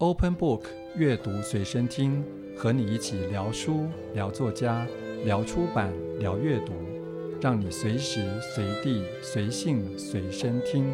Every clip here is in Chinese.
Open Book 阅读随身听，和你一起聊书、聊作家、聊出版、聊阅读，让你随时随地随性随身听。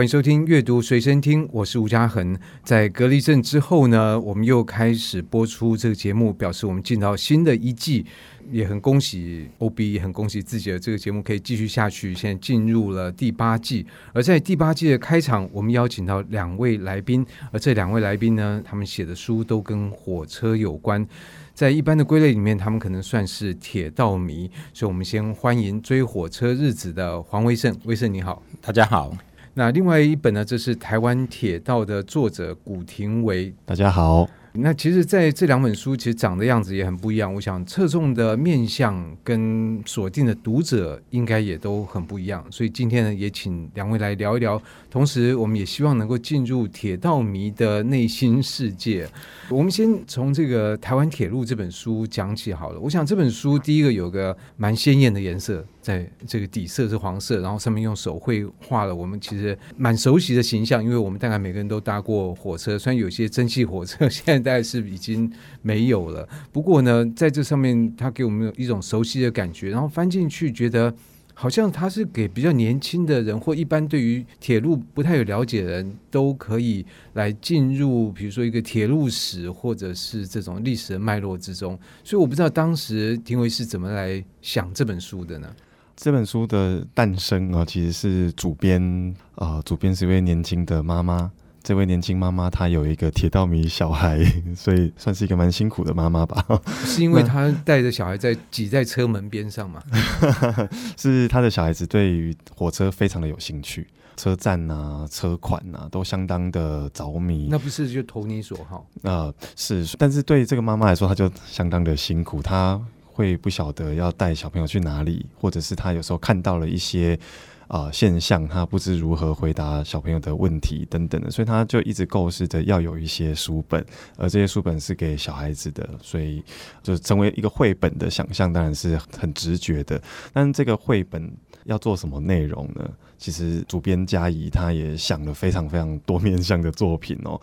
欢迎收听阅读随身听，我是吴家恒。在隔离症之后呢，我们又开始播出这个节目，表示我们进到新的一季，也很恭喜 OB，也很恭喜自己的这个节目可以继续下去。现在进入了第八季，而在第八季的开场，我们邀请到两位来宾，而这两位来宾呢，他们写的书都跟火车有关，在一般的归类里面，他们可能算是铁道迷，所以我们先欢迎追火车日子的黄威盛，威盛你好，大家好。那另外一本呢，这是台湾铁道的作者古廷维，大家好。那其实，在这两本书，其实长的样子也很不一样。我想，侧重的面向跟锁定的读者，应该也都很不一样。所以今天呢，也请两位来聊一聊。同时，我们也希望能够进入铁道迷的内心世界。我们先从这个《台湾铁路》这本书讲起好了。我想这本书第一个有个蛮鲜艳的颜色，在这个底色是黄色，然后上面用手绘画了我们其实蛮熟悉的形象，因为我们大概每个人都搭过火车，虽然有些蒸汽火车 现在现在是已经没有了，不过呢，在这上面它给我们有一种熟悉的感觉，然后翻进去觉得。好像它是给比较年轻的人，或一般对于铁路不太有了解的人，都可以来进入，比如说一个铁路史，或者是这种历史的脉络之中。所以我不知道当时廷维是怎么来想这本书的呢？这本书的诞生啊，其实是主编啊、主编是一位年轻的妈妈。这位年轻妈妈她有一个铁道迷小孩，所以算是一个蛮辛苦的妈妈吧。是因为她带着小孩在挤在车门边上嘛？是她的小孩子对于火车非常的有兴趣，车站啊、车款啊都相当的着迷。那不是就投你所好？啊、呃，是。但是对这个妈妈来说，她就相当的辛苦，她会不晓得要带小朋友去哪里，或者是她有时候看到了一些。啊、呃，现象他不知如何回答小朋友的问题等等的，所以他就一直构思着要有一些书本，而这些书本是给小孩子的，所以就成为一个绘本的想象当然是很直觉的。但这个绘本要做什么内容呢？其实主编嘉怡他也想了非常非常多面向的作品哦，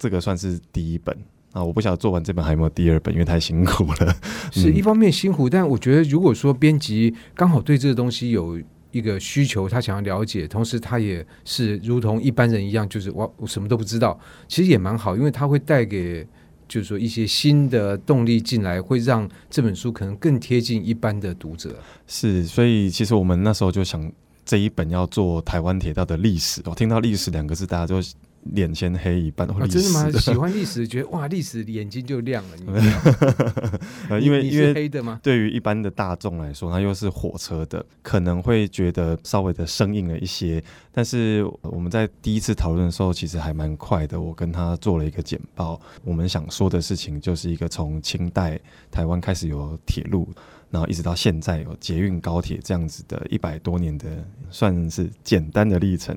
这个算是第一本啊，我不晓得做完这本还有没有第二本，因为太辛苦了。是一方面辛苦，但我觉得如果说编辑刚好对这个东西有。一个需求，他想要了解，同时他也是如同一般人一样，就是我我什么都不知道，其实也蛮好，因为他会带给就是说一些新的动力进来，会让这本书可能更贴近一般的读者。是，所以其实我们那时候就想这一本要做台湾铁道的历史，我听到历史两个字，大家就。脸先黑一半，哦，真的吗？喜欢历史，觉得哇，历史眼睛就亮了。你 因为因为黑的吗？对于一般的大众来说，它又是火车的，可能会觉得稍微的生硬了一些。但是我们在第一次讨论的时候，其实还蛮快的。我跟他做了一个简报，我们想说的事情就是一个从清代台湾开始有铁路。然后一直到现在有捷运高铁这样子的一百多年的算是简单的历程，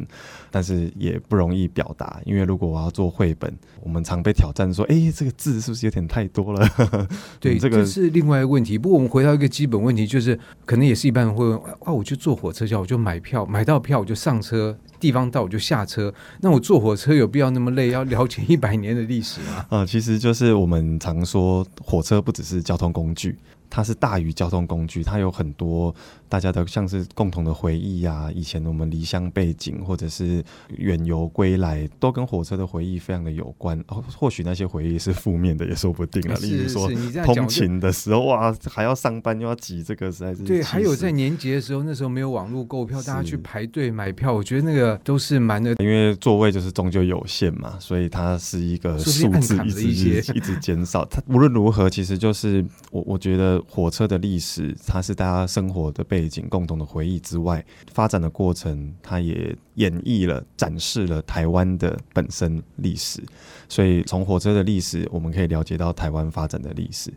但是也不容易表达，因为如果我要做绘本，我们常被挑战说，哎，这个字是不是有点太多了？对，这个是另外一个问题。不过我们回到一个基本问题，就是可能也是一般人会问，啊，我就坐火车，叫我就买票，买到票我就上车，地方到我就下车，那我坐火车有必要那么累，要了解一百年的历史吗？啊，其实就是我们常说，火车不只是交通工具。它是大于交通工具，它有很多大家的像是共同的回忆呀、啊，以前我们离乡背景或者是远游归来，都跟火车的回忆非常的有关。哦，或许那些回忆是负面的，也说不定啊。例如说通勤的时候，哇，还要上班又要挤这个，实在是对。还有在年节的时候，那时候没有网络购票，大家去排队买票，我觉得那个都是蛮的。因为座位就是终究有限嘛，所以它是一个数字一直一直减少。它无论如何，其实就是我我觉得。火车的历史，它是大家生活的背景、共同的回忆之外，发展的过程，它也演绎了、展示了台湾的本身历史。所以，从火车的历史，我们可以了解到台湾发展的历史。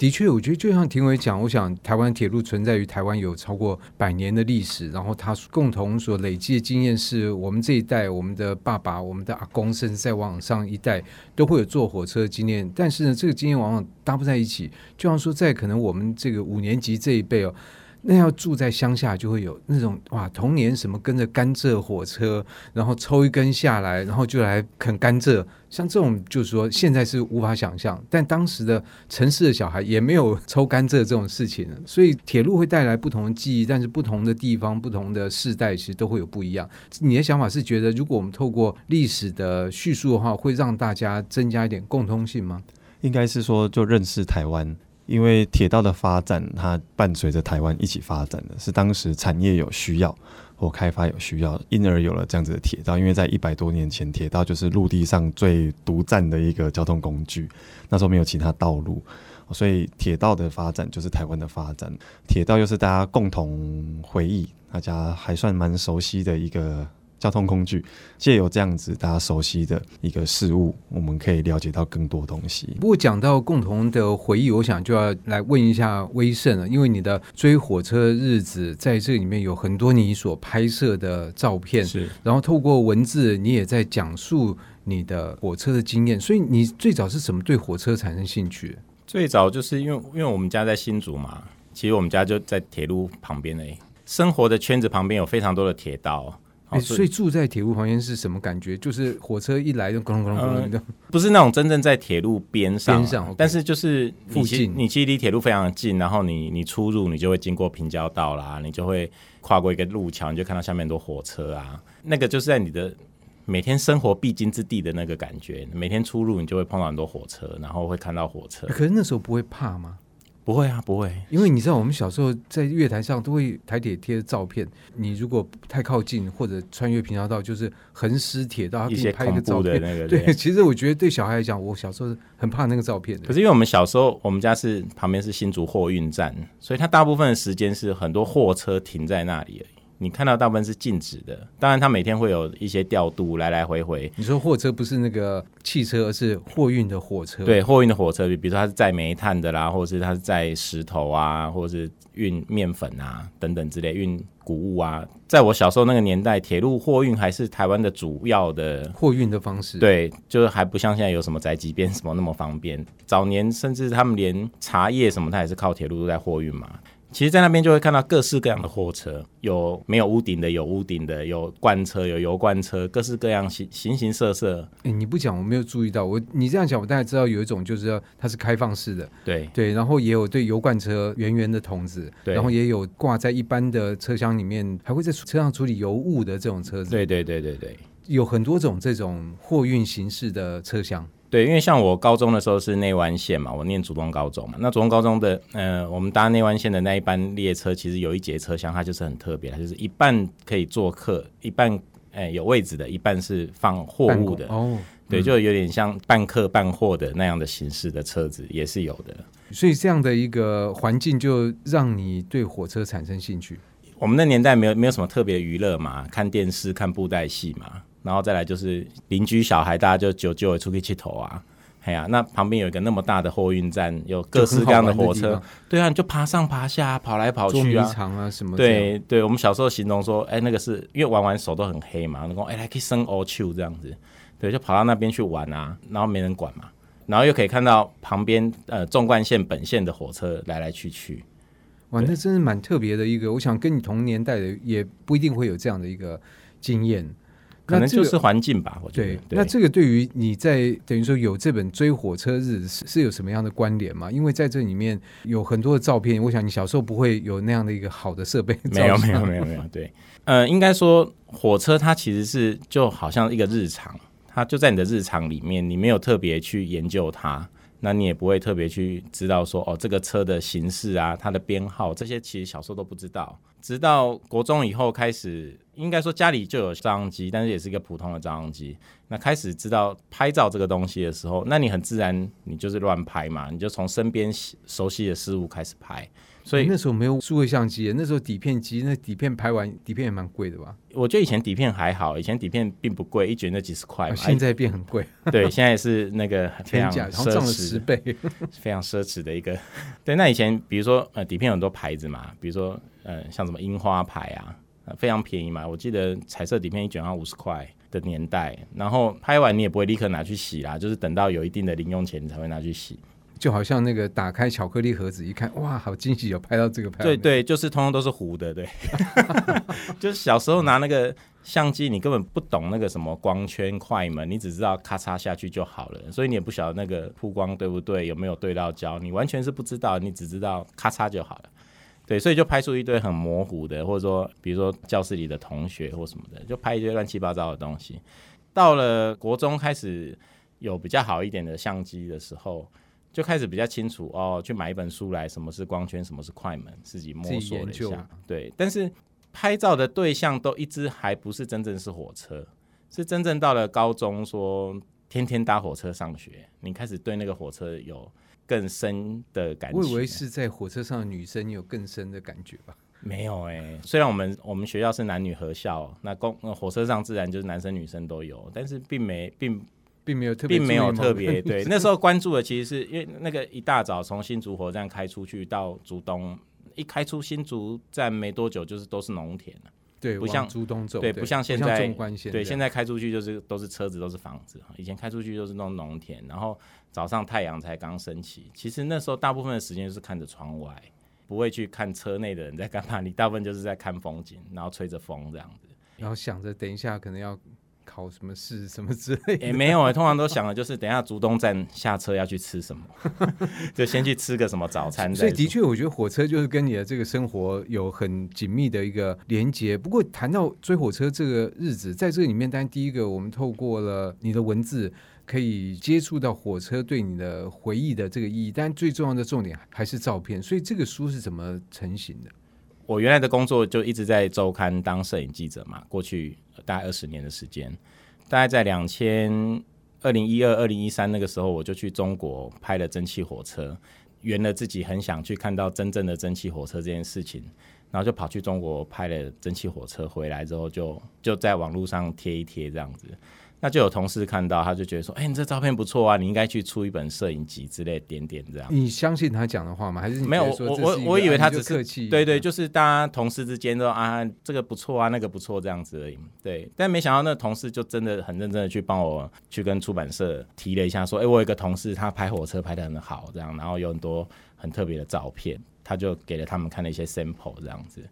的确，我觉得就像庭伟讲，我想台湾铁路存在于台湾有超过百年的历史，然后它共同所累积的经验，是我们这一代、我们的爸爸、我们的阿公，甚至再往上一代都会有坐火车的经验。但是呢，这个经验往往搭不在一起。就像说，在可能我们这个五年级这一辈哦，那要住在乡下，就会有那种哇，童年什么跟着甘蔗火车，然后抽一根下来，然后就来啃甘蔗。像这种，就是说现在是无法想象，但当时的城市的小孩也没有抽甘蔗这种事情，所以铁路会带来不同的记忆，但是不同的地方、不同的世代，其实都会有不一样。你的想法是觉得，如果我们透过历史的叙述的话，会让大家增加一点共通性吗？应该是说，就认识台湾，因为铁道的发展，它伴随着台湾一起发展的，是当时产业有需要。或开发有需要，因而有了这样子的铁道。因为在一百多年前，铁道就是陆地上最独占的一个交通工具，那时候没有其他道路，所以铁道的发展就是台湾的发展。铁道又是大家共同回忆，大家还算蛮熟悉的一个。交通工具，借由这样子大家熟悉的一个事物，我们可以了解到更多东西。不过讲到共同的回忆，我想就要来问一下威盛了，因为你的追火车日子在这里面有很多你所拍摄的照片，是，然后透过文字，你也在讲述你的火车的经验。所以你最早是怎么对火车产生兴趣？最早就是因为因为我们家在新竹嘛，其实我们家就在铁路旁边诶，生活的圈子旁边有非常多的铁道。欸、所以住在铁路旁边是什么感觉？就是火车一来就咣咣咣隆的，不是那种真正在铁路边上，边上但是就是附近，你其实离铁路非常的近，然后你你出入你就会经过平交道啦，你就会跨过一个路桥，你就看到下面很多火车啊，那个就是在你的每天生活必经之地的那个感觉，每天出入你就会碰到很多火车，然后会看到火车。可是那时候不会怕吗？不会啊，不会，因为你知道，我们小时候在月台上都会台铁贴照片。你如果太靠近或者穿越平交道，就是横尸铁道，一些拍一个照片。那个 对，其实我觉得对小孩来讲，我小时候很怕那个照片的。可是因为我们小时候，我们家是旁边是新竹货运站，所以它大部分的时间是很多货车停在那里而已。你看到大部分是静止的，当然它每天会有一些调度，来来回回。你说货车不是那个汽车，而是货运的火车。对，货运的火车，比如说它是载煤炭的啦，或者是它是载石头啊，或者是运面粉啊等等之类，运谷物啊。在我小时候那个年代，铁路货运还是台湾的主要的货运的方式。对，就是还不像现在有什么宅急便什么那么方便。早年甚至他们连茶叶什么，它也是靠铁路都在货运嘛。其实，在那边就会看到各式各样的货车，有没有屋顶的，有屋顶的，有罐车，有油罐车，各式各样形形形色色。哎，你不讲我没有注意到，我你这样讲，我大概知道有一种就是它是开放式的，对。对，然后也有对油罐车圆圆的筒子，对，然后也有挂在一般的车厢里面，还会在车上处理油污的这种车子，对对对对对，有很多种这种货运形式的车厢。对，因为像我高中的时候是内湾线嘛，我念竹东高中嘛。那竹东高中的，呃，我们搭内湾线的那一班列车，其实有一节车厢，它就是很特别，它就是一半可以坐客，一半哎有位置的，一半是放货物的。哦，对，就有点像半客半货的那样的形式的车子也是有的。所以这样的一个环境，就让你对火车产生兴趣。我们那年代没有没有什么特别的娱乐嘛，看电视、看布袋戏嘛。然后再来就是邻居小孩，大家就就就会出去去投啊，哎呀、啊，那旁边有一个那么大的货运站，有各式各样的火车，对啊，你就爬上爬下，跑来跑去啊，啊什么？对对，我们小时候形容说，哎，那个是因为玩完手都很黑嘛，然后哎，还可以生欧秋这样子，对，就跑到那边去玩啊，然后没人管嘛，然后又可以看到旁边呃纵贯线本线的火车来来去去，哇，那真是蛮特别的一个，我想跟你同年代的也不一定会有这样的一个经验。可能就是环境吧，我觉得。对，那这个对于你在等于说有这本追火车日是是有什么样的关联吗？因为在这里面有很多的照片，我想你小时候不会有那样的一个好的设备。没有，没有，没有，没有。对，呃，应该说火车它其实是就好像一个日常，它就在你的日常里面，你没有特别去研究它。那你也不会特别去知道说哦，这个车的形式啊，它的编号这些，其实小时候都不知道。直到国中以后开始，应该说家里就有照相机，但是也是一个普通的照相机。那开始知道拍照这个东西的时候，那你很自然，你就是乱拍嘛，你就从身边熟悉的事物开始拍。所以、欸、那时候没有数位相机，那时候底片机，那底片拍完底片也蛮贵的吧？我觉得以前底片还好，以前底片并不贵，一卷就几十块嘛。现在变很贵。对，现在是那个 非常奢侈，十倍，非常奢侈的一个。对，那以前比如说呃底片有很多牌子嘛，比如说呃像什么樱花牌啊、呃，非常便宜嘛。我记得彩色底片一卷要五十块的年代，然后拍完你也不会立刻拿去洗啦，就是等到有一定的零用钱你才会拿去洗。就好像那个打开巧克力盒子一看，哇，好惊喜，有拍到这个拍。对对，就是通通都是糊的，对。就是小时候拿那个相机，你根本不懂那个什么光圈、快门，你只知道咔嚓下去就好了，所以你也不晓得那个曝光对不对，有没有对到焦，你完全是不知道，你只知道咔嚓就好了。对，所以就拍出一堆很模糊的，或者说，比如说教室里的同学或什么的，就拍一堆乱七八糟的东西。到了国中开始有比较好一点的相机的时候。就开始比较清楚哦，去买一本书来，什么是光圈，什么是快门，自己摸索了一下。对，但是拍照的对象都一直还不是真正是火车，是真正到了高中说天天搭火车上学，你开始对那个火车有更深的感觉。我以为是在火车上的女生有更深的感觉吧？没有哎、欸，虽然我们我们学校是男女合校，那公那火车上自然就是男生女生都有，但是并没并。并没有特别，并没有特别 对。那时候关注的其实是因为那个一大早从新竹火车站开出去到竹东，一开出新竹站没多久就是都是农田了。对，不像竹东走，对，不像现在。对，对，现在开出去就是都是车子，都是房子。以前开出去就是那种农田，然后早上太阳才刚升起。其实那时候大部分的时间就是看着窗外，不会去看车内的人在干嘛。你大部分就是在看风景，然后吹着风这样子，然后想着等一下可能要。考什么试什么之类？也没有哎，通常都想的就是等一下竹东站下车要去吃什么，就先去吃个什么早餐。所以的确，我觉得火车就是跟你的这个生活有很紧密的一个连接。不过谈到追火车这个日子，在这里面，当然第一个我们透过了你的文字，可以接触到火车对你的回忆的这个意义。但最重要的重点还是照片。所以这个书是怎么成型的？我原来的工作就一直在周刊当摄影记者嘛，过去大概二十年的时间，大概在两千二零一二、二零一三那个时候，我就去中国拍了蒸汽火车，圆了自己很想去看到真正的蒸汽火车这件事情，然后就跑去中国拍了蒸汽火车，回来之后就就在网络上贴一贴这样子。那就有同事看到，他就觉得说：“哎、欸，你这照片不错啊，你应该去出一本摄影集之类，点点这样。”你相信他讲的话吗？还是你没有？我我我以为他只是。对对，就是大家同事之间都啊，这个不错啊，那个不错这样子而已。对，但没想到那个同事就真的很认真的去帮我去跟出版社提了一下，说：“哎、欸，我有一个同事他拍火车拍的很好，这样，然后有很多很特别的照片，他就给了他们看了一些 sample 这样子。”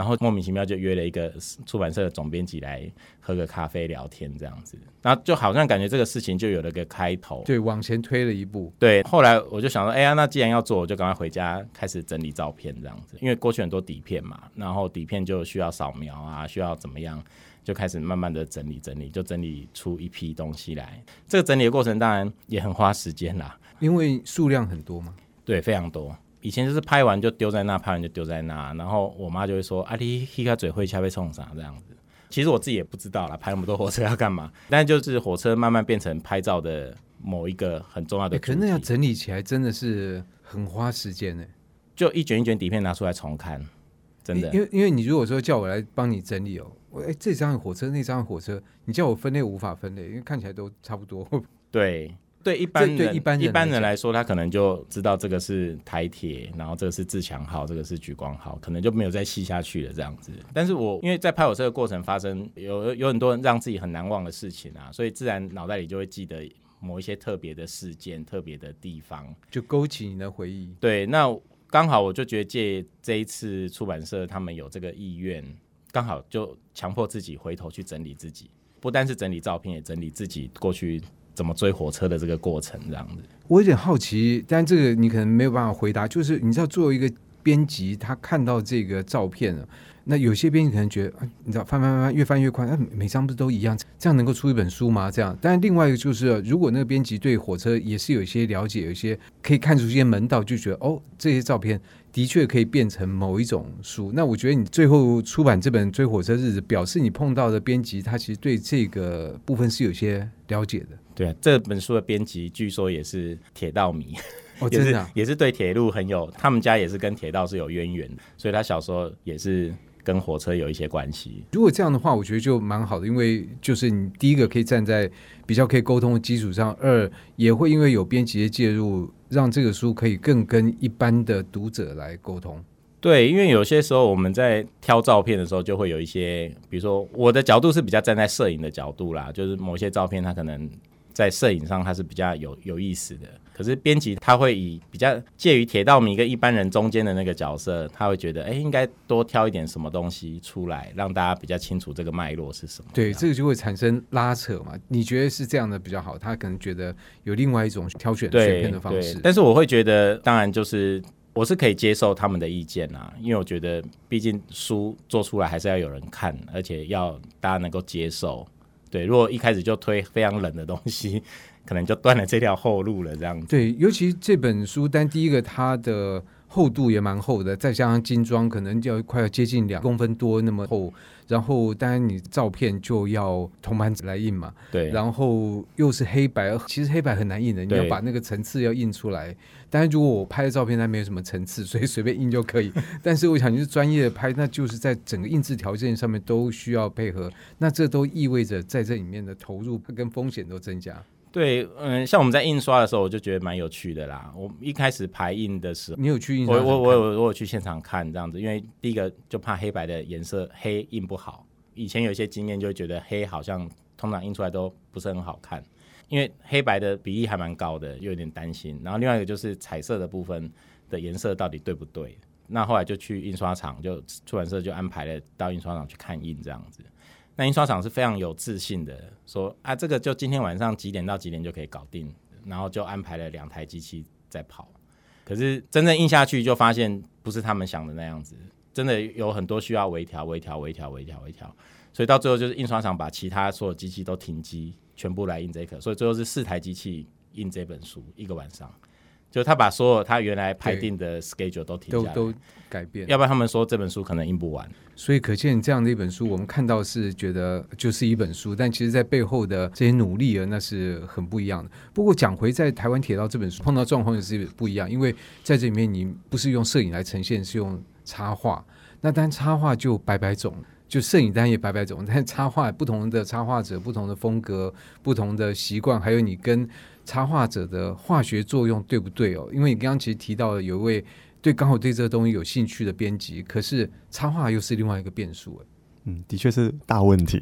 然后莫名其妙就约了一个出版社的总编辑来喝个咖啡聊天这样子，然后就好像感觉这个事情就有了个开头，对，往前推了一步。对，后来我就想说，哎呀，那既然要做，我就赶快回家开始整理照片这样子，因为过去很多底片嘛，然后底片就需要扫描啊，需要怎么样，就开始慢慢的整理整理，就整理出一批东西来。这个整理的过程当然也很花时间啦，因为数量很多嘛，对，非常多。以前就是拍完就丢在那，拍完就丢在那，然后我妈就会说：“啊，你一开嘴会下被冲啥这样子。”其实我自己也不知道啦，拍那么多火车要干嘛？但就是火车慢慢变成拍照的某一个很重要的。可能要整理起来真的是很花时间呢。就一卷一卷底片拿出来重看，真的。因为因为你如果说叫我来帮你整理哦，我哎这张火车那张火车，你叫我分类无法分类，因为看起来都差不多。对。对一般人，对一般人，一般人来说，他可能就知道这个是台铁，然后这个是自强号，这个是莒光号，可能就没有再细下去了这样子。但是我因为在拍火车的过程发生有有很多人让自己很难忘的事情啊，所以自然脑袋里就会记得某一些特别的事件、特别的地方，就勾起你的回忆。对，那刚好我就觉得借这一次出版社他们有这个意愿，刚好就强迫自己回头去整理自己，不单是整理照片，也整理自己过去。怎么追火车的这个过程，这样子，我有点好奇，但这个你可能没有办法回答。就是你知道，作为一个编辑，他看到这个照片了，那有些编辑可能觉得，你知道，翻翻翻翻，越翻越快，那每张不是都一样？这样能够出一本书吗？这样。但另外一个就是，如果那个编辑对火车也是有一些了解，有些可以看出一些门道，就觉得哦，这些照片的确可以变成某一种书。那我觉得你最后出版这本《追火车日子》，表示你碰到的编辑，他其实对这个部分是有些了解的。对啊，这本书的编辑据说也是铁道迷，哦、也是、啊、也是对铁路很有，他们家也是跟铁道是有渊源的，所以他小时候也是跟火车有一些关系。如果这样的话，我觉得就蛮好的，因为就是你第一个可以站在比较可以沟通的基础上，二也会因为有编辑的介入，让这个书可以更跟一般的读者来沟通。对，因为有些时候我们在挑照片的时候，就会有一些，比如说我的角度是比较站在摄影的角度啦，就是某些照片它可能。在摄影上，它是比较有有意思的。可是编辑他会以比较介于铁道迷跟一般人中间的那个角色，他会觉得，哎，应该多挑一点什么东西出来，让大家比较清楚这个脉络是什么。对，这个就会产生拉扯嘛。你觉得是这样的比较好？他可能觉得有另外一种挑选选片的方式。但是我会觉得，当然就是我是可以接受他们的意见啊，因为我觉得毕竟书做出来还是要有人看，而且要大家能够接受。对，如果一开始就推非常冷的东西，可能就断了这条后路了。这样子。对，尤其这本书，但第一个它的厚度也蛮厚的，再加上精装，可能就要快要接近两公分多那么厚。然后，当然你照片就要铜版纸来印嘛。对。然后又是黑白，其实黑白很难印的，你要把那个层次要印出来。当然，如果我拍的照片它没有什么层次，所以随便印就可以。但是我想，你是专业的拍，那就是在整个印制条件上面都需要配合。那这都意味着在这里面的投入跟风险都增加。对，嗯，像我们在印刷的时候，我就觉得蛮有趣的啦。我一开始排印的时候，你有去印刷？我我我有我有去现场看这样子，因为第一个就怕黑白的颜色黑印不好。以前有一些经验，就会觉得黑好像通常印出来都不是很好看。因为黑白的比例还蛮高的，又有点担心。然后另外一个就是彩色的部分的颜色到底对不对？那后来就去印刷厂，就出版社就安排了到印刷厂去看印这样子。那印刷厂是非常有自信的，说啊，这个就今天晚上几点到几点就可以搞定，然后就安排了两台机器在跑。可是真正印下去，就发现不是他们想的那样子，真的有很多需要微调、微调、微调、微调、微调。所以到最后就是印刷厂把其他所有机器都停机。全部来印这个，所以最后是四台机器印这本书，一个晚上，就他把所有他原来排定的 schedule 都停下来，都都改变，要不然他们说这本书可能印不完。所以可见这样的一本书，我们看到是觉得就是一本书，但其实在背后的这些努力啊，那是很不一样的。不过讲回在台湾铁道这本书碰到状况也是不一样，因为在这里面你不是用摄影来呈现，是用插画，那当然插画就白白种。就摄影单也百百种，但插画不同的插画者、不同的风格、不同的习惯，还有你跟插画者的化学作用对不对哦？因为你刚刚其实提到了有一位对刚好对这个东西有兴趣的编辑，可是插画又是另外一个变数。嗯，的确是大问题，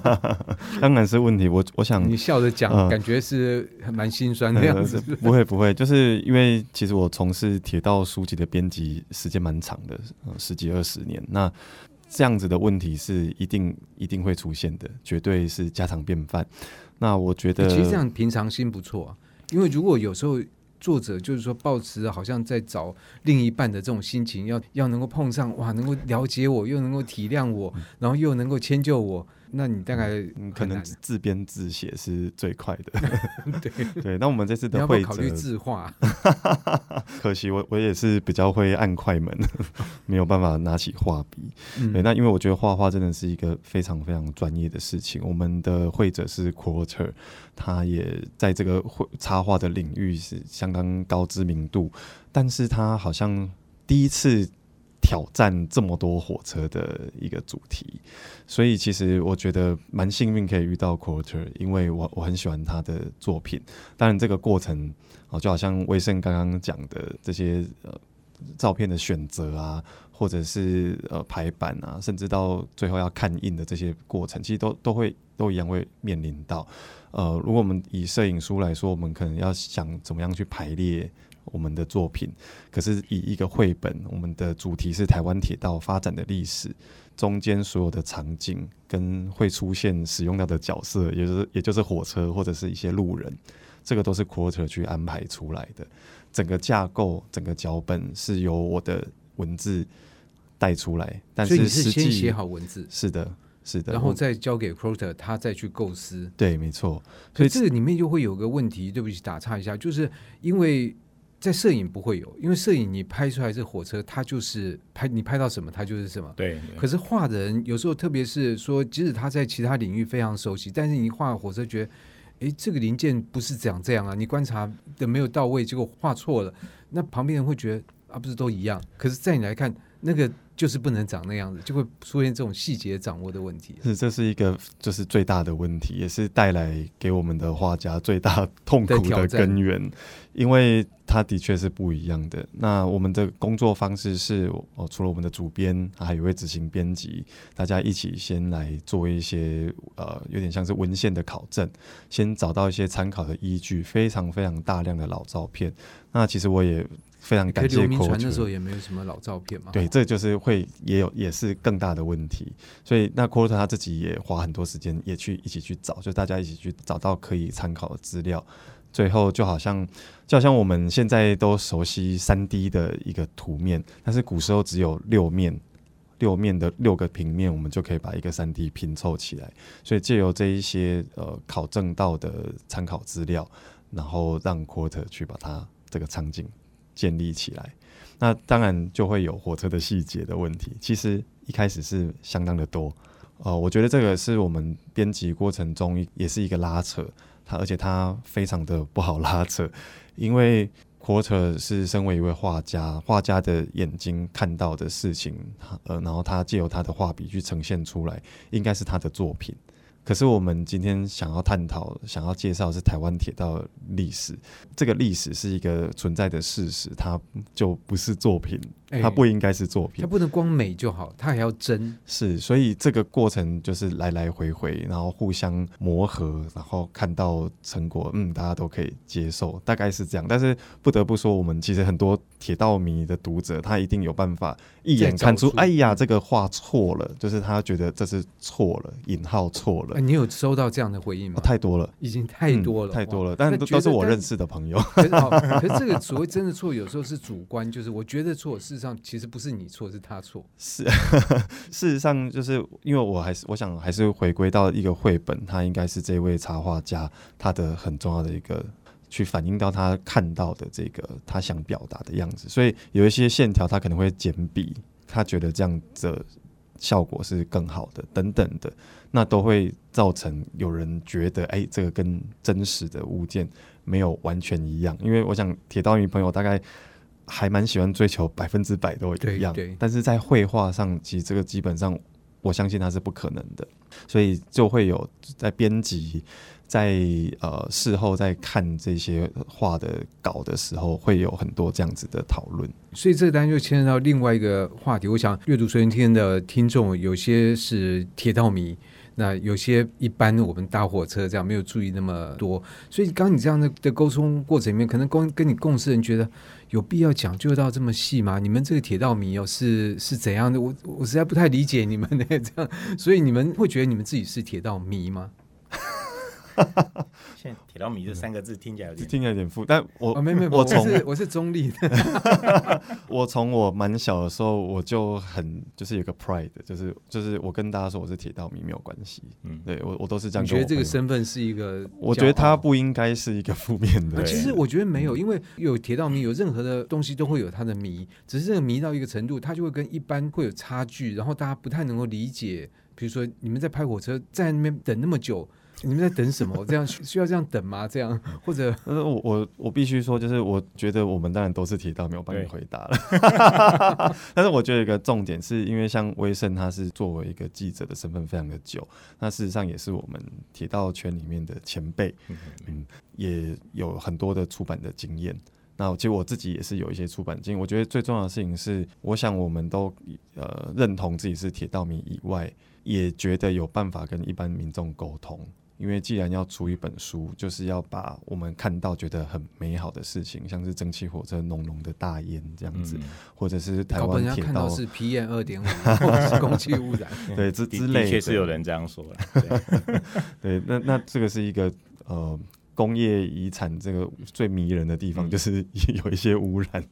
当然是问题。我我想你笑着讲，呃、感觉是蛮心酸的样子。呃、不会不会，就是因为其实我从事铁道书籍的编辑时间蛮长的，呃，十几二十年。那这样子的问题是一定一定会出现的，绝对是家常便饭。那我觉得，其实这样平常心不错啊。因为如果有时候作者就是说抱持好像在找另一半的这种心情，要要能够碰上哇，能够了解我，又能够体谅我，然后又能够迁就我。那你大概可能自编自写是最快的，对对。那我们这次的会考虑字画，可惜我我也是比较会按快门，没有办法拿起画笔。嗯、对，那因为我觉得画画真的是一个非常非常专业的事情。我们的会者是 Quarter，他也在这个绘插画的领域是相当高知名度，但是他好像第一次。挑战这么多火车的一个主题，所以其实我觉得蛮幸运可以遇到 Quarter，因为我我很喜欢他的作品。当然这个过程哦，就好像威盛刚刚讲的这些呃照片的选择啊，或者是呃排版啊，甚至到最后要看印的这些过程，其实都都会都一样会面临到。呃，如果我们以摄影书来说，我们可能要想怎么样去排列。我们的作品，可是以一个绘本，我们的主题是台湾铁道发展的历史，中间所有的场景跟会出现使用到的角色，也就是也就是火车或者是一些路人，这个都是 Quarter 去安排出来的。整个架构、整个脚本是由我的文字带出来，但是实际是先写好文字，是的，是的，然后再交给 Quarter，他再去构思。对，没错。所以这个里面就会有个问题，对不起，打岔一下，就是因为。在摄影不会有，因为摄影你拍出来这火车，它就是拍你拍到什么，它就是什么。对。可是画的人有时候，特别是说，即使他在其他领域非常熟悉，但是你画火车，觉得，诶，这个零件不是这样这样啊，你观察的没有到位，结果画错了，那旁边人会觉得啊，不是都一样？可是，在你来看，那个就是不能长那样子，就会出现这种细节掌握的问题。是，这是一个就是最大的问题，也是带来给我们的画家最大痛苦的根源，因为它的确是不一样的。那我们的工作方式是，哦，除了我们的主编，还有一位执行编辑，大家一起先来做一些呃，有点像是文献的考证，先找到一些参考的依据，非常非常大量的老照片。那其实我也。非常感谢。刘铭传那时候也没有什么老照片嘛。对，这就是会也有也是更大的问题。所以那 Quarter 他自己也花很多时间，也去一起去找，就大家一起去找到可以参考的资料。最后就好像就好像我们现在都熟悉三 D 的一个图面，但是古时候只有六面，六面的六个平面，我们就可以把一个三 D 拼凑起来。所以借由这一些呃考证到的参考资料，然后让 Quarter 去把它这个场景。建立起来，那当然就会有火车的细节的问题。其实一开始是相当的多，呃，我觉得这个是我们编辑过程中也是一个拉扯，它而且它非常的不好拉扯，因为火车是身为一位画家，画家的眼睛看到的事情，呃，然后他借由他的画笔去呈现出来，应该是他的作品。可是我们今天想要探讨、想要介绍是台湾铁道历史，这个历史是一个存在的事实，它就不是作品。它不应该是作品，它不能光美就好，它还要真。是，所以这个过程就是来来回回，然后互相磨合，然后看到成果，嗯，大家都可以接受，大概是这样。但是不得不说，我们其实很多铁道迷的读者，他一定有办法一眼看出，哎呀，这个画错了，就是他觉得这是错了，引号错了。你有收到这样的回应吗？太多了，已经太多了，太多了，但都都是我认识的朋友。可是，可是这个所谓真的错，有时候是主观，就是我觉得错是。上其实不是你错，是他错。是，事实上就是因为我还是我想还是回归到一个绘本，它应该是这位插画家他的很重要的一个去反映到他看到的这个他想表达的样子。所以有一些线条他可能会简笔，他觉得这样的效果是更好的等等的，那都会造成有人觉得哎，这个跟真实的物件没有完全一样。因为我想铁道迷朋友大概。还蛮喜欢追求百分之百都一样，但是在绘画上，其实这个基本上我相信它是不可能的，所以就会有在编辑在呃事后在看这些画的稿的时候，会有很多这样子的讨论。所以这个当然就牵扯到另外一个话题。我想阅读随身听的听众有些是铁道迷，那有些一般我们搭火车这样没有注意那么多，所以刚刚你这样的的沟通过程里面，可能跟跟你共事人觉得。有必要讲究到这么细吗？你们这个铁道迷哦，是是怎样的？我我实在不太理解你们的 这样，所以你们会觉得你们自己是铁道迷吗？现在铁道迷这三个字听起来有点听起来有点负，但我、哦、没没我从我是我是中立的。我从我蛮小的时候我就很就是有个 pride，就是就是我跟大家说我是铁道迷没有关系。嗯，对我我都是这样。你觉得这个身份是一个？我觉得它不应该是一个负面的。其实我觉得没有，因为有铁道迷，有任何的东西都会有它的迷，只是这个迷到一个程度，它就会跟一般会有差距，然后大家不太能够理解。比如说你们在拍火车，在那边等那么久。你们在等什么？这样需要这样等吗？这样 或者？呃，我我我必须说，就是我觉得我们当然都是铁道，没有帮你回答了。但是我觉得一个重点是因为像威盛，他是作为一个记者的身份非常的久，那事实上也是我们铁道圈里面的前辈，嗯，也有很多的出版的经验。那其实我自己也是有一些出版经验。我觉得最重要的事情是，我想我们都呃认同自己是铁道迷以外，也觉得有办法跟一般民众沟通。因为既然要出一本书，就是要把我们看到觉得很美好的事情，像是蒸汽火车浓浓的大烟这样子，嗯、或者是台湾铁道是 PM 二点五，或者是空气污染，对，之之类的，确实有人这样说了。对，对，那那这个是一个呃工业遗产，这个最迷人的地方就是 有一些污染，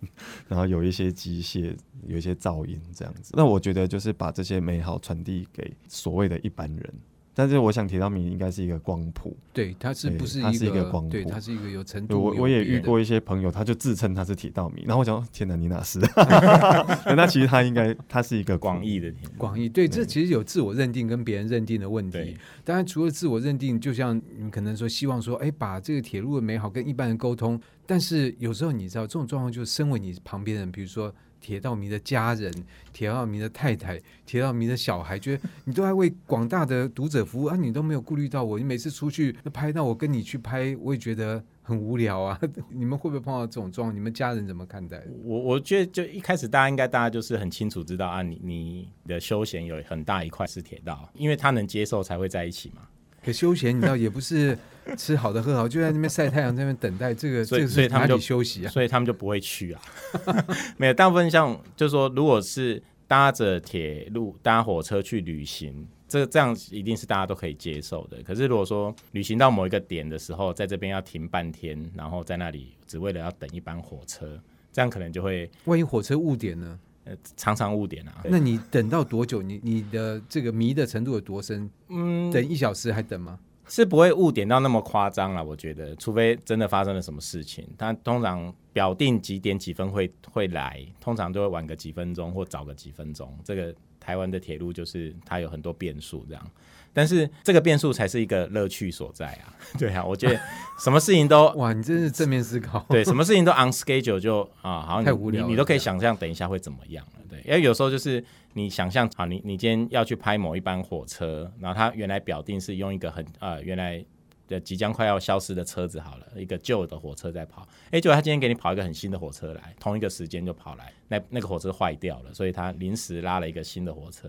然后有一些机械，有一些噪音这样子。那我觉得就是把这些美好传递给所谓的一般人。但是我想铁道迷应该是一个光谱，对，它是不是它是一个光谱？对，它是一个有程度。我我也遇过一些朋友，他就自称他是铁道迷，然后我想，天哪，你哪是？那其实他应该他是一个广义的广义。对，这其实有自我认定跟别人认定的问题。当然，除了自我认定，就像你们可能说希望说，哎，把这个铁路的美好跟一般人沟通。但是有时候你知道，这种状况就是身为你旁边人，比如说。铁道迷的家人、铁道迷的太太、铁道迷的小孩，觉得你都在为广大的读者服务啊，你都没有顾虑到我。你每次出去拍到我跟你去拍，我也觉得很无聊啊。你们会不会碰到这种状况？你们家人怎么看待？我我觉得就一开始大家应该大家就是很清楚知道啊，你你的休闲有很大一块是铁道，因为他能接受才会在一起嘛。可休闲你知道也不是 吃好的喝好，就在那边晒太阳，在那边等待这个，所以这个是哪里休息啊？所以他们就不会去啊。没有，大部分像就是说，如果是搭着铁路、搭火车去旅行，这这样一定是大家都可以接受的。可是如果说旅行到某一个点的时候，在这边要停半天，然后在那里只为了要等一班火车，这样可能就会万一火车误点呢？呃，常常误点啊。那你等到多久？你你的这个迷的程度有多深？嗯，等一小时还等吗？是不会误点到那么夸张了，我觉得，除非真的发生了什么事情。他通常表定几点几分会会来，通常都会晚个几分钟或早个几分钟。这个台湾的铁路就是它有很多变数，这样。但是这个变数才是一个乐趣所在啊！对啊，我觉得什么事情都 哇，你真是正面思考。对，什么事情都 on schedule 就啊，好像太无聊，你你都可以想象等一下会怎么样了。对，因为有时候就是你想象啊，你你今天要去拍某一班火车，然后它原来表定是用一个很呃原来的即将快要消失的车子好了，一个旧的火车在跑，哎，结果他今天给你跑一个很新的火车来，同一个时间就跑来，那那个火车坏掉了，所以他临时拉了一个新的火车。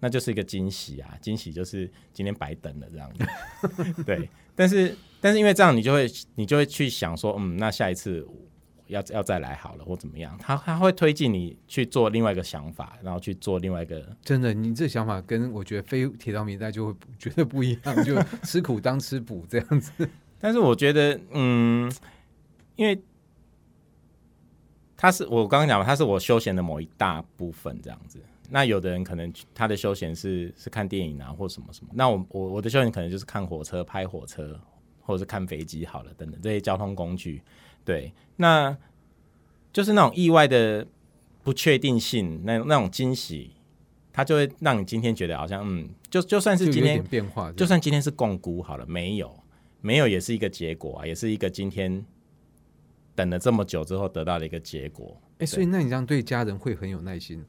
那就是一个惊喜啊！惊喜就是今天白等了这样子，对。但是但是因为这样，你就会你就会去想说，嗯，那下一次要要再来好了，或怎么样？他他会推进你去做另外一个想法，然后去做另外一个。真的，你这想法跟我觉得非铁道迷大就会觉得不一样，就吃苦当吃补这样子。但是我觉得，嗯，因为他是我刚刚讲，他是我休闲的某一大部分这样子。那有的人可能他的休闲是是看电影啊，或什么什么。那我我我的休闲可能就是看火车、拍火车，或者是看飞机好了等等这些交通工具。对，那就是那种意外的不确定性，那那种惊喜，它就会让你今天觉得好像嗯，就就算是今天变化，就算今天是共估好了，没有没有也是一个结果啊，也是一个今天等了这么久之后得到的一个结果。哎、欸，所以那你这样对家人会很有耐心。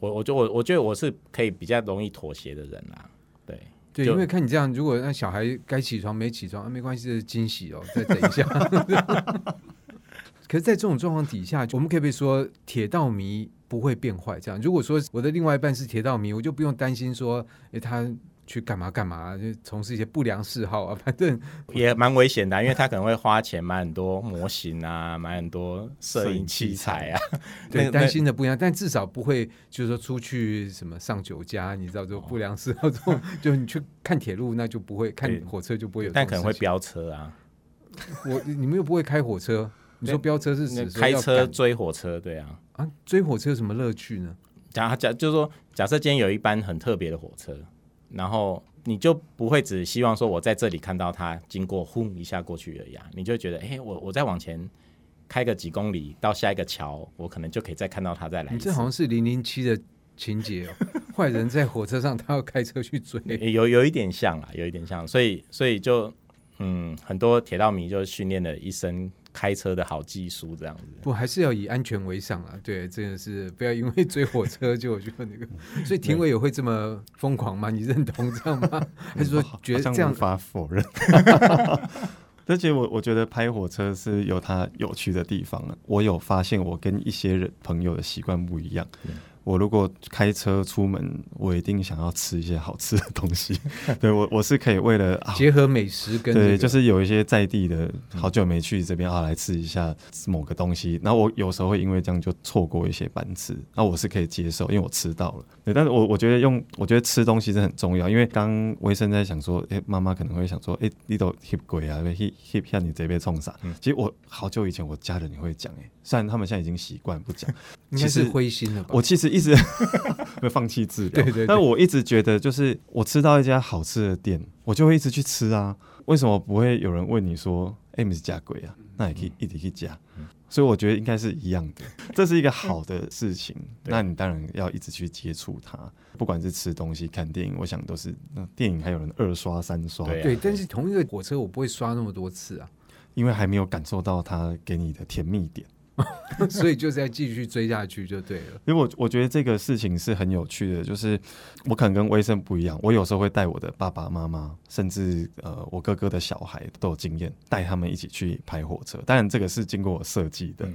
我我就我我觉得我是可以比较容易妥协的人啦，对对，因为看你这样，如果那小孩该起床没起床，啊、没关系，这是惊喜哦，再等一下。可是，在这种状况底下，我们可不可以说铁道迷不会变坏？这样，如果说我的另外一半是铁道迷，我就不用担心说，哎，他。去干嘛干嘛？就从事一些不良嗜好啊，反正也蛮危险的，因为他可能会花钱买很多模型啊，买很多摄影器材啊。对，担心的不一样，但至少不会就是说出去什么上酒家，你知道这种不良嗜好这种，哦、就你去看铁路，那就不会看火车就不会有，但可能会飙车啊。我你们又不会开火车，你说飙车是指开车追火车？对啊，啊，追火车有什么乐趣呢？假假就是说，假设今天有一班很特别的火车。然后你就不会只希望说我在这里看到它经过，轰一下过去而已啊，你就觉得，哎，我我再往前开个几公里到下一个桥，我可能就可以再看到它再来。你这好像是零零七的情节哦，坏人在火车上，他要开车去追，有有一点像啊，有一点像，所以所以就嗯，很多铁道迷就训练了一生。开车的好技术，这样子不还是要以安全为上啊？对，真的是不要因为追火车就就那个。所以庭委也会这么疯狂吗？你认同这样吗？还是说觉得这样无法否认？而且我我觉得拍火车是有它有趣的地方啊。我有发现，我跟一些人朋友的习惯不一样。我如果开车出门，我一定想要吃一些好吃的东西。对我，我是可以为了、啊、结合美食跟、这个、对，就是有一些在地的，好久没去这边啊，来吃一下某个东西。然后我有时候会因为这样就错过一些班次，那我是可以接受，因为我吃到了。对，但是我我觉得用，我觉得吃东西是很重要。因为刚威生在想说，哎、欸，妈妈可能会想说，哎、欸，你都 hip 鬼啊，hip hip 像你这边冲啥？其实我好久以前我家人也会讲，哎，虽然他们现在已经习惯不讲，应该是灰心了吧？我其实一直。会放弃治疗，对对对。但我一直觉得，就是我吃到一家好吃的店，我就会一直去吃啊。为什么不会有人问你说，哎，你是假鬼啊？那也可以一直去加。所以我觉得应该是一样的，这是一个好的事情。那你当然要一直去接触它，不管是吃东西、看电影，我想都是。那电影还有人二刷、三刷，对，对。但是同一个火车，我不会刷那么多次啊，因为还没有感受到它给你的甜蜜点。所以就是要继续追下去就对了。因为我我觉得这个事情是很有趣的，就是我可能跟威生不一样，我有时候会带我的爸爸妈妈，甚至呃我哥哥的小孩都有经验，带他们一起去拍火车。当然这个是经过我设计的，嗯、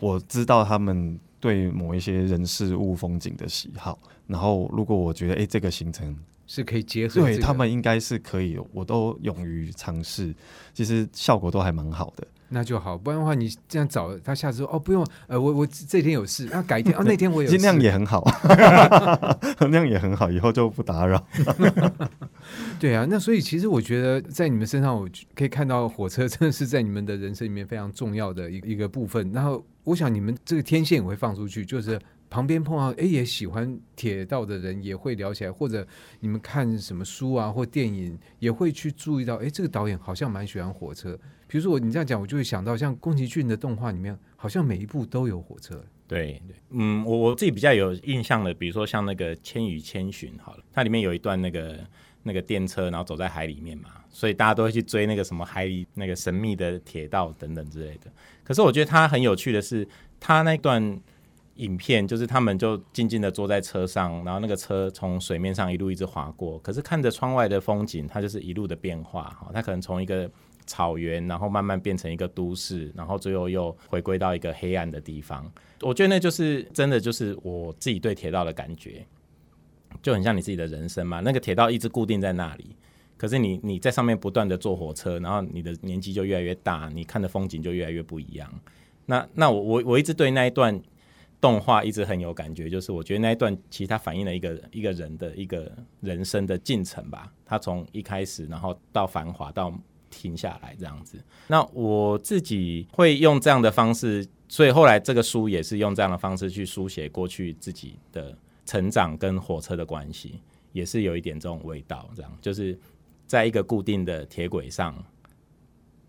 我知道他们对某一些人事物风景的喜好，然后如果我觉得哎、欸、这个行程是可以结合、这个，对他们应该是可以，我都勇于尝试，其实效果都还蛮好的。那就好，不然的话你这样找他，下次说哦不用，呃我我这天有事，那改天 哦那天我有事，那样也很好，那样也很好，以后就不打扰。对啊，那所以其实我觉得在你们身上，我可以看到火车真的是在你们的人生里面非常重要的一个一个部分。然后我想你们这个天线也会放出去，就是。旁边碰到哎，也喜欢铁道的人也会聊起来，或者你们看什么书啊或电影也会去注意到，哎，这个导演好像蛮喜欢火车。比如说我你这样讲，我就会想到像宫崎骏的动画里面，好像每一部都有火车。对对，嗯，我我自己比较有印象的，比如说像那个《千与千寻》好了，它里面有一段那个那个电车，然后走在海里面嘛，所以大家都会去追那个什么海里那个神秘的铁道等等之类的。可是我觉得它很有趣的是，它那段。影片就是他们就静静的坐在车上，然后那个车从水面上一路一直滑过，可是看着窗外的风景，它就是一路的变化哈，它可能从一个草原，然后慢慢变成一个都市，然后最后又回归到一个黑暗的地方。我觉得那就是真的，就是我自己对铁道的感觉，就很像你自己的人生嘛。那个铁道一直固定在那里，可是你你在上面不断的坐火车，然后你的年纪就越来越大，你看的风景就越来越不一样。那那我我我一直对那一段。动画一直很有感觉，就是我觉得那一段其实它反映了一个一个人的一个人生的进程吧。他从一开始，然后到繁华，到停下来这样子。那我自己会用这样的方式，所以后来这个书也是用这样的方式去书写过去自己的成长跟火车的关系，也是有一点这种味道。这样就是在一个固定的铁轨上。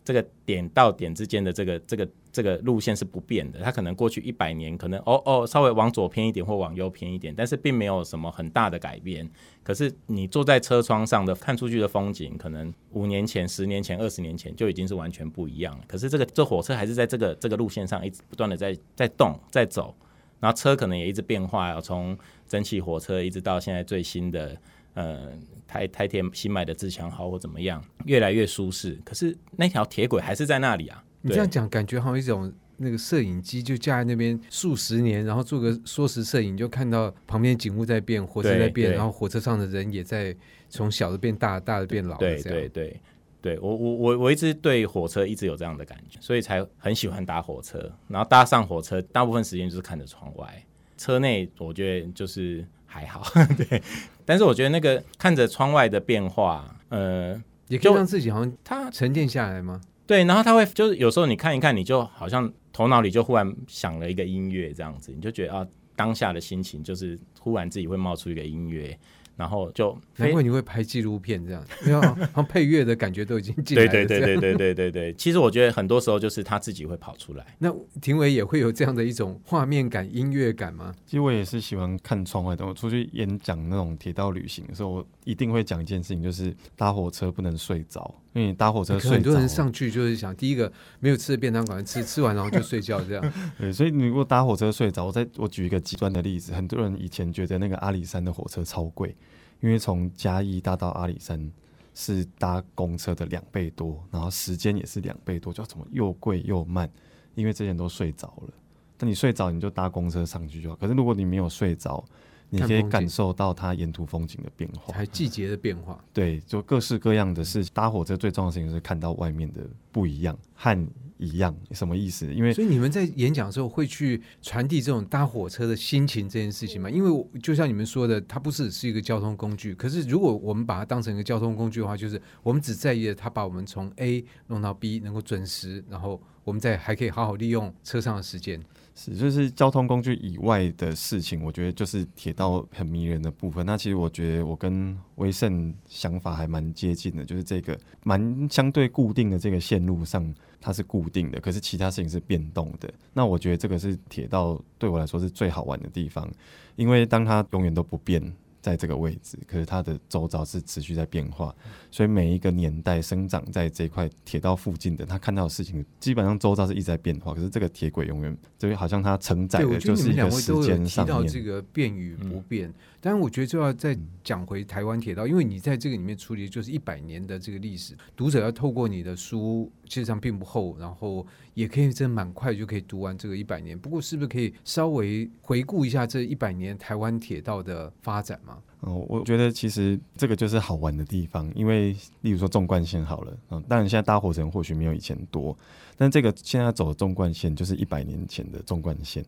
这个点到点之间的这个这个这个路线是不变的，它可能过去一百年，可能哦哦稍微往左偏一点或往右偏一点，但是并没有什么很大的改变。可是你坐在车窗上的看出去的风景，可能五年前、十年前、二十年前就已经是完全不一样了。可是这个这火车还是在这个这个路线上一直不断的在在动在走，然后车可能也一直变化，要从蒸汽火车一直到现在最新的。呃，台台铁新买的自强号或怎么样，越来越舒适。可是那条铁轨还是在那里啊！你这样讲，感觉好像一种那个摄影机就架在那边数十年，然后做个缩时摄影，就看到旁边景物在变，火车在变，然后火车上的人也在从小的变大，大的变老。对对对对，我我我我一直对火车一直有这样的感觉，所以才很喜欢搭火车。然后搭上火车，大部分时间就是看着窗外，车内我觉得就是。还好，对，但是我觉得那个看着窗外的变化，呃，也可以让自己好像它沉淀下来吗？对，然后他会就是有时候你看一看，你就好像头脑里就忽然想了一个音乐这样子，你就觉得啊，当下的心情就是忽然自己会冒出一个音乐。然后就难怪你会拍纪录片这样，因为好像配乐的感觉都已经进来了。对对对对对对对对，其实我觉得很多时候就是他自己会跑出来。那庭伟也会有这样的一种画面感、音乐感吗？其实我也是喜欢看窗外的。我出去演讲那种铁道旅行的时候，我一定会讲一件事情，就是搭火车不能睡着，因为你搭火车很多人上去就是想第一个没有吃的便当，赶快吃，吃完然后就睡觉这样。对，所以你如果搭火车睡着，我再我举一个极端的例子，很多人以前觉得那个阿里山的火车超贵。因为从嘉义搭到阿里山是搭公车的两倍多，然后时间也是两倍多，叫什么又贵又慢？因为这些人都睡着了，那你睡着你就搭公车上去就好。可是如果你没有睡着，你可以感受到它沿途风景的变化，还季节的变化。对，就各式各样的事情。搭火车最重要的事情是看到外面的不一样和。一样什么意思？因为所以你们在演讲的时候会去传递这种搭火车的心情这件事情吗？因为就像你们说的，它不是是一个交通工具。可是如果我们把它当成一个交通工具的话，就是我们只在意它把我们从 A 弄到 B 能够准时，然后我们再还可以好好利用车上的时间。是，就是交通工具以外的事情，我觉得就是铁道很迷人的部分。那其实我觉得我跟威盛想法还蛮接近的，就是这个蛮相对固定的这个线路上。它是固定的，可是其他事情是变动的。那我觉得这个是铁道对我来说是最好玩的地方，因为当它永远都不变，在这个位置，可是它的周遭是持续在变化，所以每一个年代生长在这块铁道附近的，他看到的事情基本上周遭是一直在变化，可是这个铁轨永远就好像它承载的就是一个时间上面。提到这个变与不变。嗯但是我觉得就要再讲回台湾铁道，因为你在这个里面处理的就是一百年的这个历史，读者要透过你的书，其实上并不厚，然后也可以真蛮快就可以读完这个一百年。不过是不是可以稍微回顾一下这一百年台湾铁道的发展吗？哦，我觉得其实这个就是好玩的地方，因为例如说纵贯线好了，嗯，当然现在搭火车或许没有以前多，但这个现在走的纵贯线就是一百年前的纵贯线。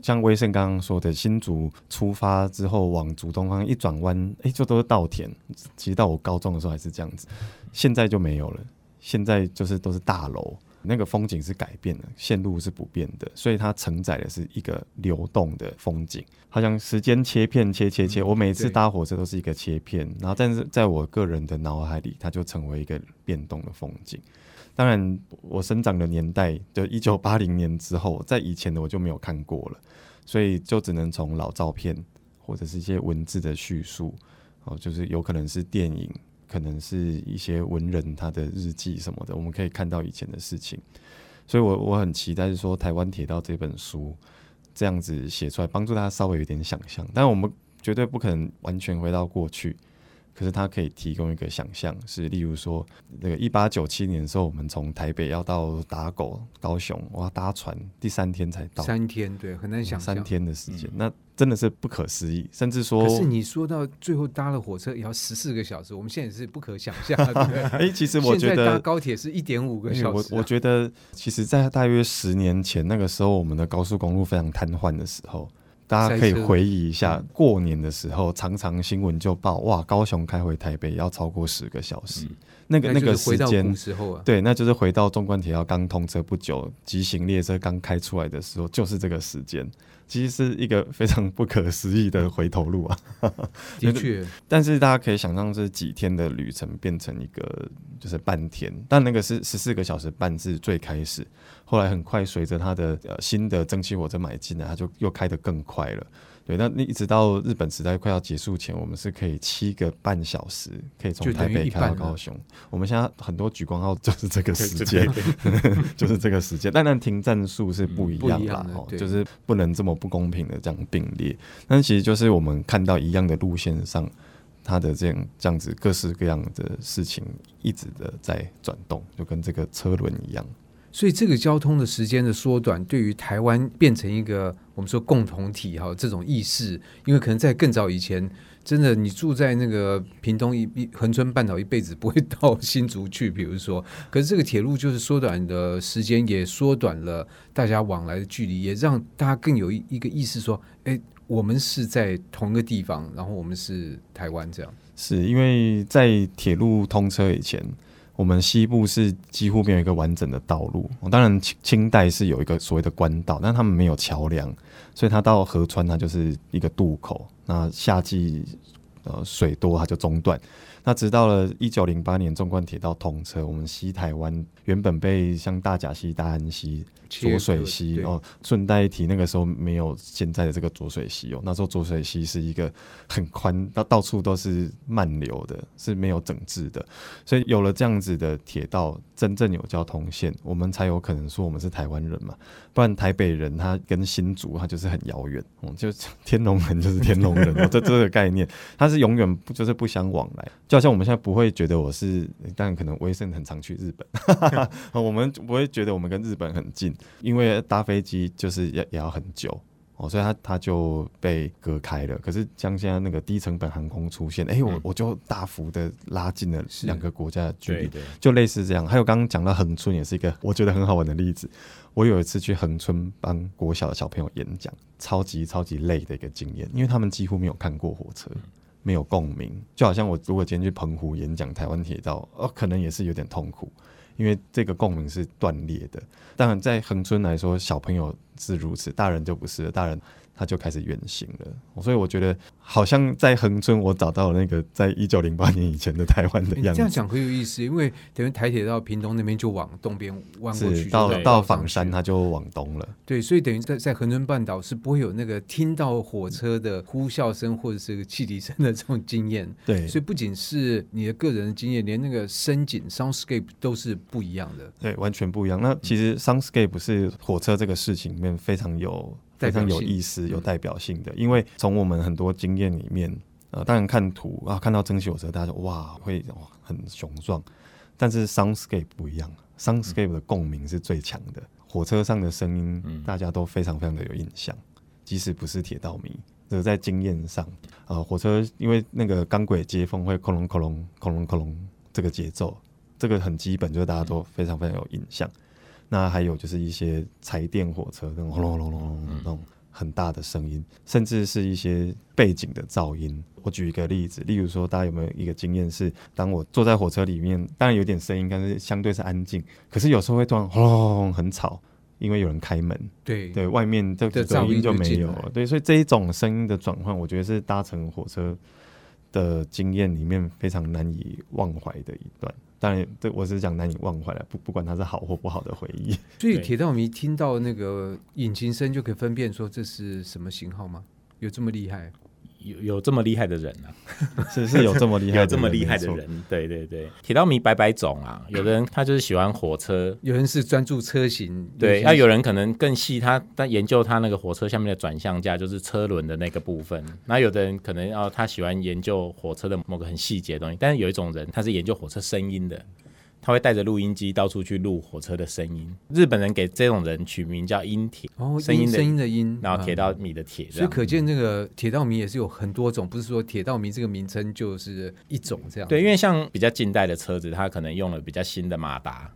像威盛刚刚说的，新竹出发之后往竹东方一转弯，哎、欸，就都是稻田。其实到我高中的时候还是这样子，现在就没有了。现在就是都是大楼，那个风景是改变的，线路是不变的，所以它承载的是一个流动的风景，好像时间切片切切切。我每次搭火车都是一个切片，然后但是在我个人的脑海里，它就成为一个变动的风景。当然，我生长的年代就一九八零年之后，在以前的我就没有看过了，所以就只能从老照片或者是一些文字的叙述，哦，就是有可能是电影，可能是一些文人他的日记什么的，我们可以看到以前的事情。所以我我很期待说，台湾铁道这本书这样子写出来，帮助大家稍微有点想象，但我们绝对不可能完全回到过去。可是它可以提供一个想象，是例如说，那个一八九七年的时候，我们从台北要到打狗高雄，我要搭船，第三天才到。三天，对，很难想象。三天的时间，嗯，那真的是不可思议。甚至说，可是你说到最后搭了火车也要十四个小时，我们现在是不可想象的。哎、欸，其实我觉得搭高铁是一点五个小时，啊。我我觉得，其实，在大约十年前那个时候，我们的高速公路非常瘫痪的时候。大家可以回忆一下，过年的时候，常常新闻就报哇，高雄开回台北要超过十个小时。嗯、那个那个时间，对，那就是回到纵贯铁道刚通车不久，急行列车刚开出来的时候，就是这个时间。其实是一个非常不可思议的回头路啊！的确，但是大家可以想象，这几天的旅程变成一个就是半天，但那个是十四个小时半是最开始，后来很快随着他的呃新的蒸汽火车买进来，他就又开得更快了。对，那那一直到日本时代快要结束前，我们是可以七个半小时可以从台北开到高雄。我们现在很多莒光号 就是这个时间，就是这个时间。但但停站数是不一样啦，哦，就是不能这么不公平的这样并列。但其实就是我们看到一样的路线上，它的这样这样子各式各样的事情一直的在转动，就跟这个车轮一样。所以这个交通的时间的缩短，对于台湾变成一个我们说共同体哈这种意识，因为可能在更早以前，真的你住在那个屏东一一恒春半岛一辈子不会到新竹去，比如说，可是这个铁路就是缩短的时间，也缩短了大家往来的距离，也让大家更有一一个意识说，哎，我们是在同一个地方，然后我们是台湾这样。是因为在铁路通车以前。我们西部是几乎没有一个完整的道路，当然清清代是有一个所谓的官道，但他们没有桥梁，所以它到河川它就是一个渡口。那夏季呃水多，它就中断。那直到了一九零八年纵贯铁道通车，我们西台湾原本被像大甲溪、大安溪。浊水溪哦，顺带一提，那个时候没有现在的这个浊水溪哦，那时候浊水溪是一个很宽，到到处都是漫流的，是没有整治的，所以有了这样子的铁道，真正有交通线，我们才有可能说我们是台湾人嘛，不然台北人他跟新竹他就是很遥远，嗯，就 天龙人就是天龙人，这这个概念，他是永远不就是不相往来，就好像我们现在不会觉得我是，但可能威盛很常去日本，我们不会觉得我们跟日本很近。因为搭飞机就是也也要很久哦，所以它它就被隔开了。可是像现在那个低成本航空出现，哎、欸，我我就大幅的拉近了两个国家的距离，就类似这样。还有刚刚讲到恒春，也是一个我觉得很好玩的例子。我有一次去恒春帮国小的小朋友演讲，超级超级累的一个经验，因为他们几乎没有看过火车，没有共鸣，就好像我如果今天去澎湖演讲台湾铁道，哦，可能也是有点痛苦。因为这个共鸣是断裂的，当然在恒春来说，小朋友是如此，大人就不是了。大人他就开始远行了。所以我觉得好像在恒春，我找到了那个在一九零八年以前的台湾的样子。这样讲很有意思，因为等于台铁到屏东那边就往东边弯过去，到到枋山它就往东了。对，所以等于在在恒春半岛是不会有那个听到火车的呼啸声或者是汽笛声的这种经验。对，所以不仅是你的个人的经验，连那个声景 （soundscape） 都是不一样的。对，完全不一样。那其实 soundscape 是火车这个事情里面非常有。非常有意思、有代表性的，嗯、因为从我们很多经验里面，呃，当然看图啊，看到蒸汽火车，大家说哇，会哇很雄壮，但是 soundscape 不一样，soundscape 的共鸣是最强的，火车上的声音大家都非常非常的有印象，即使不是铁道迷，这个在经验上，啊、呃，火车因为那个钢轨接缝会哐隆哐隆哐隆哐隆这个节奏，这个很基本，就是大家都非常非常有印象。那还有就是一些柴电火车，那种轰隆隆隆隆那种很大的声音，甚至是一些背景的噪音。我举一个例子，例如说，大家有没有一个经验是，当我坐在火车里面，当然有点声音，但是相对是安静。可是有时候会突然轰隆隆隆很吵，因为有人开门。对对，外面这个噪音就没有了。对，所以这一种声音的转换，我觉得是搭乘火车的经验里面非常难以忘怀的一段。当然，对我是讲难以忘怀了，不不管它是好或不好的回忆。所以铁道迷听到那个引擎声就可以分辨说这是什么型号吗？有这么厉害？有有这么厉害的人啊？是是有这么厉害，有这么厉害的人。对对对，铁道迷百百种啊，有的人他就是喜欢火车，有人是专注车型，对，那有人可能更细，他他研究他那个火车下面的转向架，就是车轮的那个部分。那有的人可能要他喜欢研究火车的某个很细节的东西，但是有一种人他是研究火车声音的。他会带着录音机到处去录火车的声音。日本人给这种人取名叫音铁，哦，声音的声音的音，然后铁道迷的铁，所以可见这个铁道迷也是有很多种，不是说铁道迷这个名称就是一种这样。对，因为像比较近代的车子，它可能用了比较新的马达，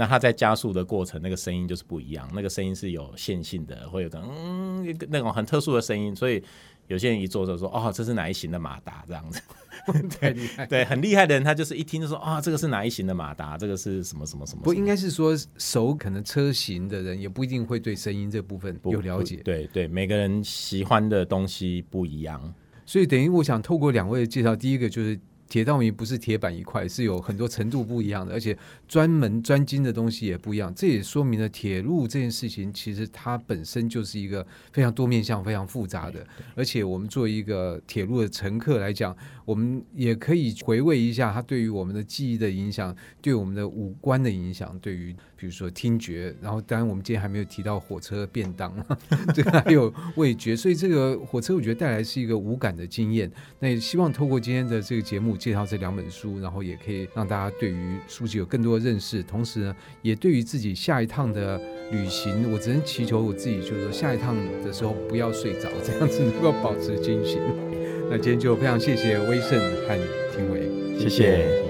那它在加速的过程，那个声音就是不一样，那个声音是有线性的，会有个嗯那种很特殊的声音，所以有些人一坐着说，哦，这是哪一型的马达这样子。对 对，很厉害的人，他就是一听就说啊，这个是哪一型的马达，这个是什么什么什么。不应该是说熟可能车型的人，也不一定会对声音这部分有了解。对对，每个人喜欢的东西不一样，所以等于我想透过两位的介绍，第一个就是。铁道迷不是铁板一块，是有很多程度不一样的，而且专门专精的东西也不一样。这也说明了铁路这件事情，其实它本身就是一个非常多面向、非常复杂的。而且我们作为一个铁路的乘客来讲，我们也可以回味一下它对于我们的记忆的影响，对我们的五官的影响，对于比如说听觉。然后，当然我们今天还没有提到火车便当，这个还有味觉。所以，这个火车我觉得带来是一个无感的经验。那也希望透过今天的这个节目。介绍这两本书，然后也可以让大家对于书籍有更多的认识，同时呢，也对于自己下一趟的旅行，我只能祈求我自己，就是说下一趟的时候不要睡着，这样子能够保持清醒。那今天就非常谢谢威盛和庭伟，谢谢，谢谢。